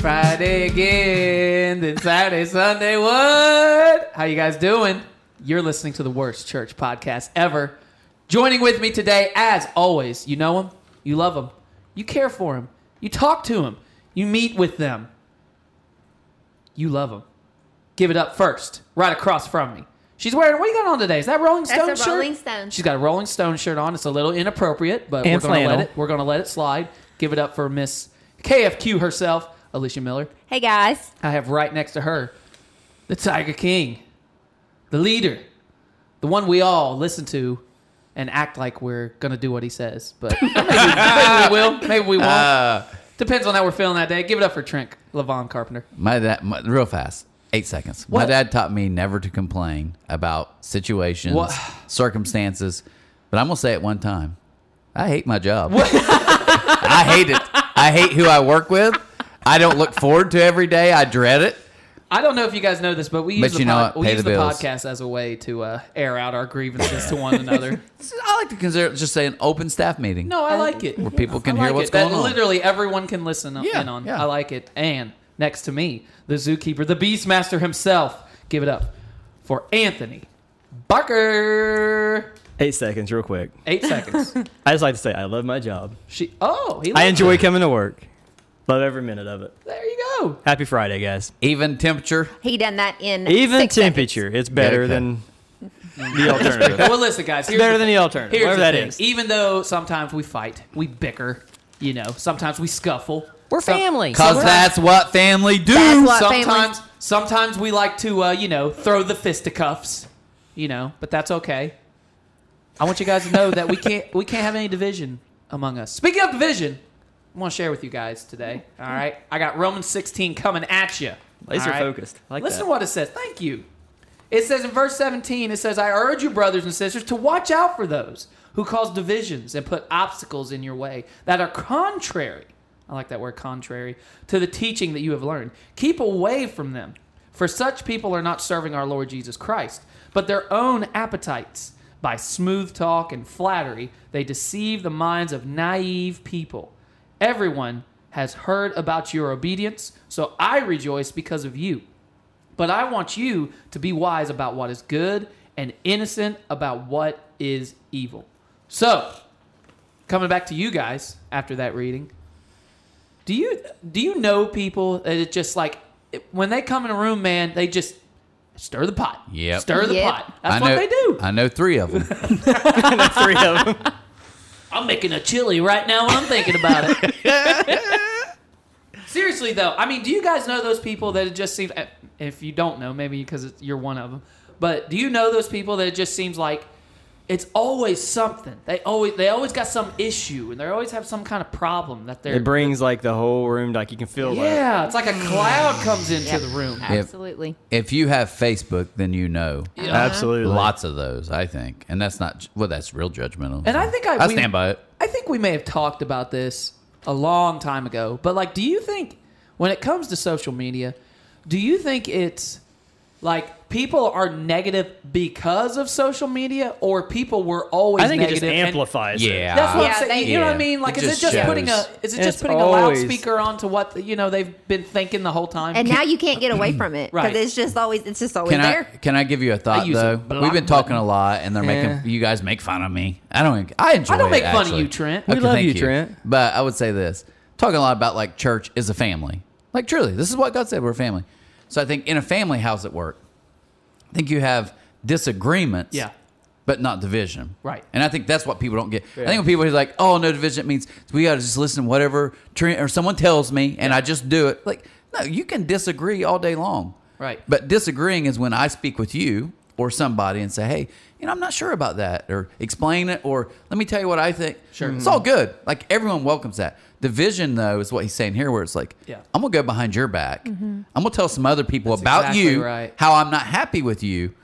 Friday again, then Saturday, Sunday. What? How you guys doing? You're listening to the worst church podcast ever. Joining with me today, as always, you know him, you love him, you care for him, you talk to him, you meet with them, you love him. Give it up first, right across from me. She's wearing. What you got on today? Is that Rolling That's Stone a shirt? Rolling Stone. She's got a Rolling Stone shirt on. It's a little inappropriate, but And we're gonna let it. We're gonna let it slide. Give it up for Miss KFQ herself, Alicia Miller. Hey guys. I have right next to her the Tiger King, the leader, the one we all listen to and act like we're gonna do what he says. But maybe, maybe we will, maybe we won't. Uh, Depends on how we're feeling that day. Give it up for Trent Levon Carpenter. my dad, my, real fast, eight seconds. My dad taught me never to complain about situations, What? circumstances. But I'm gonna say it one time. I hate my job. I hate it. I hate who I work with. I don't look forward to every day. I dread it. I don't know if you guys know this, but we use But the, you know pod- what? we use the the podcast as a way to uh, air out our grievances to one another. I like to consider it just say an open staff meeting. No, I like it. Where people can I hear like what's it. That going on. Literally everyone can listen Yeah, in on. yeah. I like it. And next to me, the zookeeper, the beastmaster himself. Give it up for Anthony Barker. Eight seconds, real quick. Eight seconds. I just like to say I love my job. She. Oh, he. I enjoy it. coming to work. Love every minute of it. There you go. Happy Friday, guys. Even temperature. He done that in Even six temperature, seconds. it's better Okay. than the alternative. Well, listen, guys. Here's better the than the alternative, Here's whatever the that thing. is. Even though sometimes we fight, we bicker. You know, sometimes we scuffle. We're family. Cause Sometimes- that's what family do. That's what family- sometimes sometimes we like to uh, you know throw the fisticuffs you know but that's okay i want you guys to know that we can't we can't have any division among us speaking of division i want to share with you guys today all right i got romans 16 coming at you Laser focused. I like listen that. to what it says thank you it says in verse 17 it says i urge you brothers and sisters to watch out for those who cause divisions and put obstacles in your way that are contrary I like that word contrary to the teaching that you have learned. Keep away from them, for such people are not serving our Lord Jesus Christ, but their own appetites. By smooth talk and flattery, they deceive the minds of naive people. Everyone has heard about your obedience, so I rejoice because of you. But I want you to be wise about what is good and innocent about what is evil. So, coming back to you guys after that reading, do you do you know people that it just like when they come in a room, man, they just stir the pot. Yeah, Stir the Yep. pot. That's I what know, they do. I know three of them. Three of them. I'm making a chili right now when I'm thinking about it. Seriously though, I mean, do you guys know those people that it just seems? If you don't know, maybe because you're one of them. But do you know those people that it just seems like it's always something? They always they always got some issue and they always have some kind of problem that they're. It brings like the whole room, like you can feel like yeah, it's like a cloud comes into Yep. the room. Absolutely. if you have Facebook, then you know. Uh-huh. Absolutely. Lots of those, I think, and that's not well. That's real judgmental. And I think I- I we- stand by it. I think we may have talked about this a long time ago, but like, do you think when it comes to social media, do you think it's like people are negative because of social media, or people were always I think it negative? just and- amplifies it. Yeah, That's what Yeah, I'm saying. they- you know what I mean? Like, It is it just just putting a? Is it It's just putting a always- loudspeaker onto what you know they've been thinking the whole time? And now you can't get away from it because Right. it's just always it's just always Can I there. can I give you a thought use a though? block We've been talking button. a lot, and they're Yeah. making you guys make fun of me. I don't. I enjoy. I don't it, make fun of you, Trent. We love you, Trent. But I would say this: talking a lot about like church is a family. Like truly, this is what God said. We're a family. So I think in a family, how's it work? I think you have disagreements. Yeah. But not division, Right. And I think that's what people don't get. I think when people are like, "Oh, no division," it means we got to just listen to whatever or someone tells me, and I just do it. Like, no, you can disagree all day long, Right. But disagreeing is when I speak with you or somebody and say, "Hey, you know, I'm not sure about that," or explain it, or let me tell you what I think. Sure. it's all good. Like everyone welcomes that. Division, though, is what he's saying here, where it's like, Yeah. I'm gonna go behind your back. Mm-hmm. I'm gonna tell some other people That's about exactly you right. how I'm not happy with you,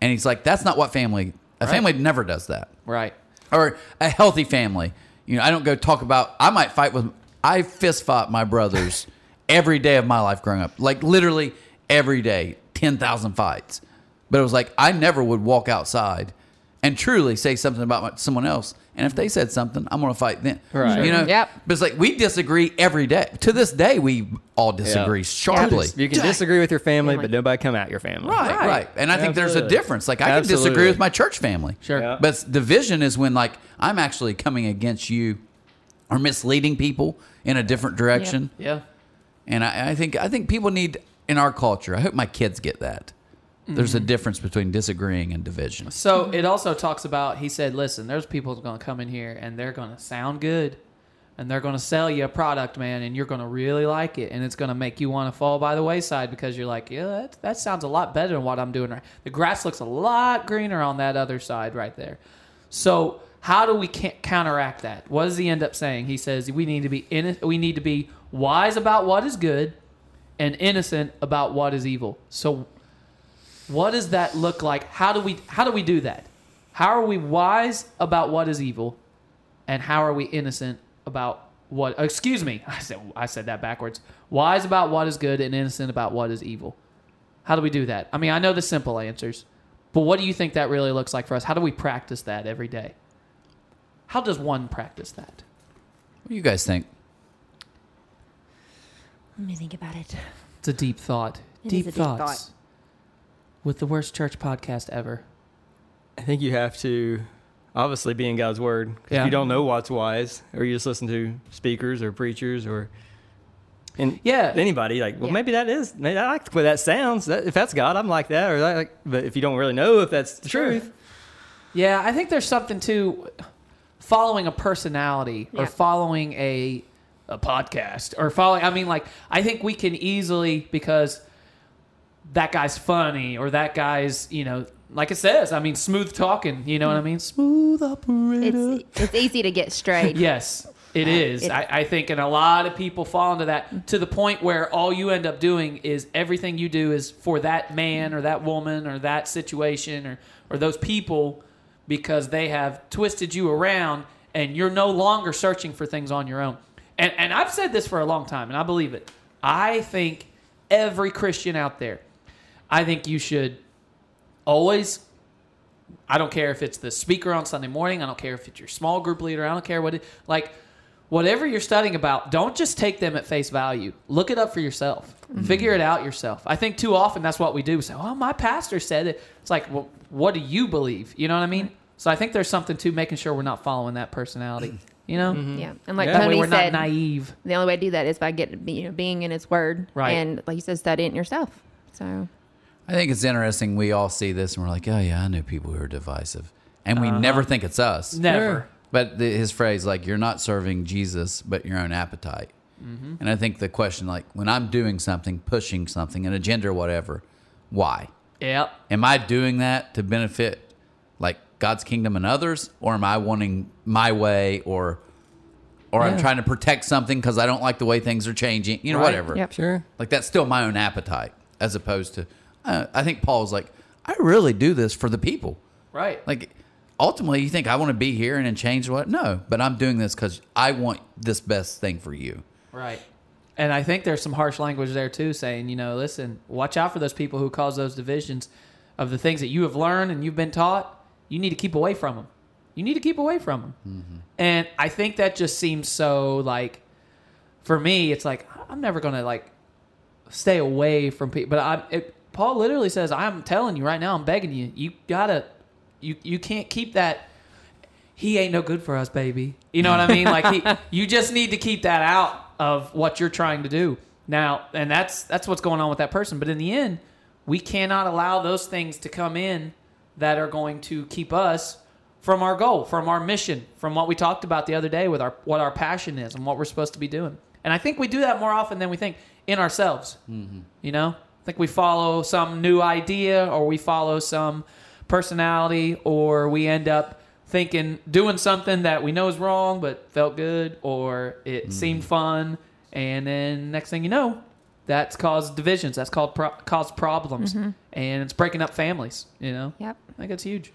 and he's like, that's not what family. A Right. family never does that right. or a healthy family. You know, I don't go talk about. I might fight with. I fist fought my brothers every day of my life growing up, like literally every day, ten thousand fights. But it was like I never would walk outside and truly say something about someone else. And if they said something, I'm going to fight them. Right. You know. Yep. But it's like we disagree every day. To this day, we all disagree Yeah. sharply. You can disagree with your family, but nobody come at your family. Right, right, Right. And I think there's a difference. Like I can disagree with my church family. Sure. Yeah. But division is when like I'm actually coming against you or misleading people in a different direction. Yeah. And I, I think I think people need in our culture. I hope my kids get that. There's a Mm-hmm. difference between disagreeing and division. So it also talks about he said, listen, there's people going to come in here and they're going to sound good and they're going to sell you a product, man, and you're going to really like it and it's going to make you want to fall by the wayside because you're like, yeah, that, that sounds a lot better than what I'm doing right. The grass looks a lot greener on that other side right there. So how do we counteract that? What does he end up saying? He says we need to be in, we need to be wise about what is good and innocent about what is evil. So what does that look like? How do we how do we do that? How are we wise about what is evil, and how are we innocent about what? Excuse me, I said I said that backwards. Wise about what is good and innocent about what is evil. How do we do that? I mean, I know the simple answers, but what do you think that really looks like for us? How do we practice that every day? How does one practice that? What do you guys think? Let me think about it. It's a deep thought. It deep is a deep thoughts. thought. With the worst church podcast ever. I think you have to obviously be in God's word. Yeah. If you don't know what's wise, or you just listen to speakers or preachers or and Yeah. anybody like, well, Yeah. maybe that is. Maybe I like the way that sounds. That, if that's God, I'm like that. Or that, like, but if you don't really know if that's the Sure. truth, Yeah, I think there's something to following a personality or following a a podcast or following I mean like I think we can easily because that guy's funny or that guy's, you know, like it says, I mean smooth talking, you know what I mm. mean? Smooth operator. It's it's easy to get straight. Yes, it Uh, is. it- I, I think, and a lot of people fall into that mm. to the point where all you end up doing is everything you do is for that man mm. or that woman or that situation or, or those people because they have twisted you around and you're no longer searching for things on your own. And, and I've said this for a long time and I believe it. I think every Christian out there, I think you should always I don't care if it's the speaker on Sunday morning. I don't care if it's your small group leader. I don't care what it like. Whatever you're studying about, don't just take them at face value. Look it up for yourself. Mm-hmm. Figure it out yourself. I think too often that's what we do. We say, "Oh, my pastor said it." It's like, well, what do you believe? You know what I mean? So I think there's something to making sure we're not following that personality. You know, mm-hmm. Yeah, and like Yeah. that way Tony we're said, not naive. the only way to do that is by getting you know being in His Word, Right. And like you said, studying it yourself. So I think it's interesting. We all see this and we're like, oh yeah, I know people who are divisive, and we never think it's us. Never. But the, his phrase, like, you're not serving Jesus, but your own appetite. Mm-hmm. And I think the question, like, when I'm doing something, pushing something, an agenda or whatever, why? Yep. Am I doing that to benefit, like, God's kingdom and others, or am I wanting my way, or, or I'm trying to protect something because I don't like the way things are changing, you know, Right. whatever. Yep. sure. Like that's still my own appetite, as opposed to. Uh, I think Paul's like, I really do this for the people. Right. Like, ultimately, you think I want to be here and then change what? No, but I'm doing this because I want this best thing for you. Right. And I think there's some harsh language there too, saying, you know, listen, watch out for those people who cause those divisions of the things that you have learned and you've been taught. You need to keep away from them. You need to keep away from them. And I think that just seems so like, for me, it's like I'm never gonna like stay away from people. But I, it, Paul literally says, "I'm telling you right now, I'm begging you, you gotta, you you can't keep that." He ain't no good for us, baby. You know what I mean? Like he, you just need to keep that out of what you're trying to do now, and that's that's what's going on with that person. But in the end, we cannot allow those things to come in that are going to keep us from our goal, from our mission, from what we talked about the other day with our what our passion is and what we're supposed to be doing. And I think we do that more often than we think in ourselves. Mm-hmm. You know, I think we follow some new idea or we follow some personality or we end up thinking doing something that we know is wrong but felt good or it seemed fun and then next thing you know that's caused divisions that's called pro- caused problems and it's breaking up families you know Yep. i think it's huge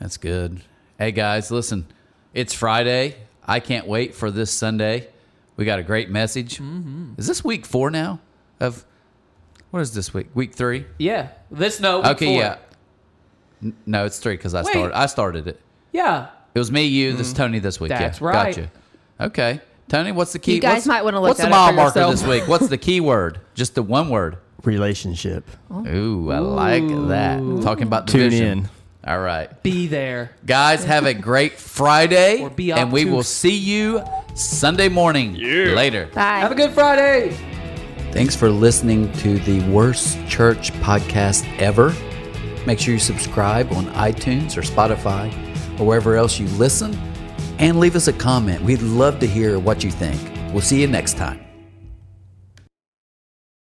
That's good. Hey guys, listen, it's Friday. I can't wait for this Sunday. We got a great message. Mm-hmm. Is this week four now? Of what is this week? Week three? yeah this no week okay, four. yeah. No, it's three because I Wait. started. I started it. Yeah. It was me, you, this mm. Tony this week. That's yeah, right. Gotcha. Okay, Tony, what's the key? You guys what's, might wanna look What's the that up mile for marker yourself. this week? What's the key word? Just the one word. Relationship. Ooh, I like that. Talking about Tune division. in. All right. Be there. Guys, have a great Friday. Or be and we will obtuse. see you Sunday morning. Later. Bye. Have a good Friday. Thanks for listening to the Worst Church podcast ever. Make sure you subscribe on iTunes or Spotify or wherever else you listen and leave us a comment. We'd love to hear what you think. We'll see you next time.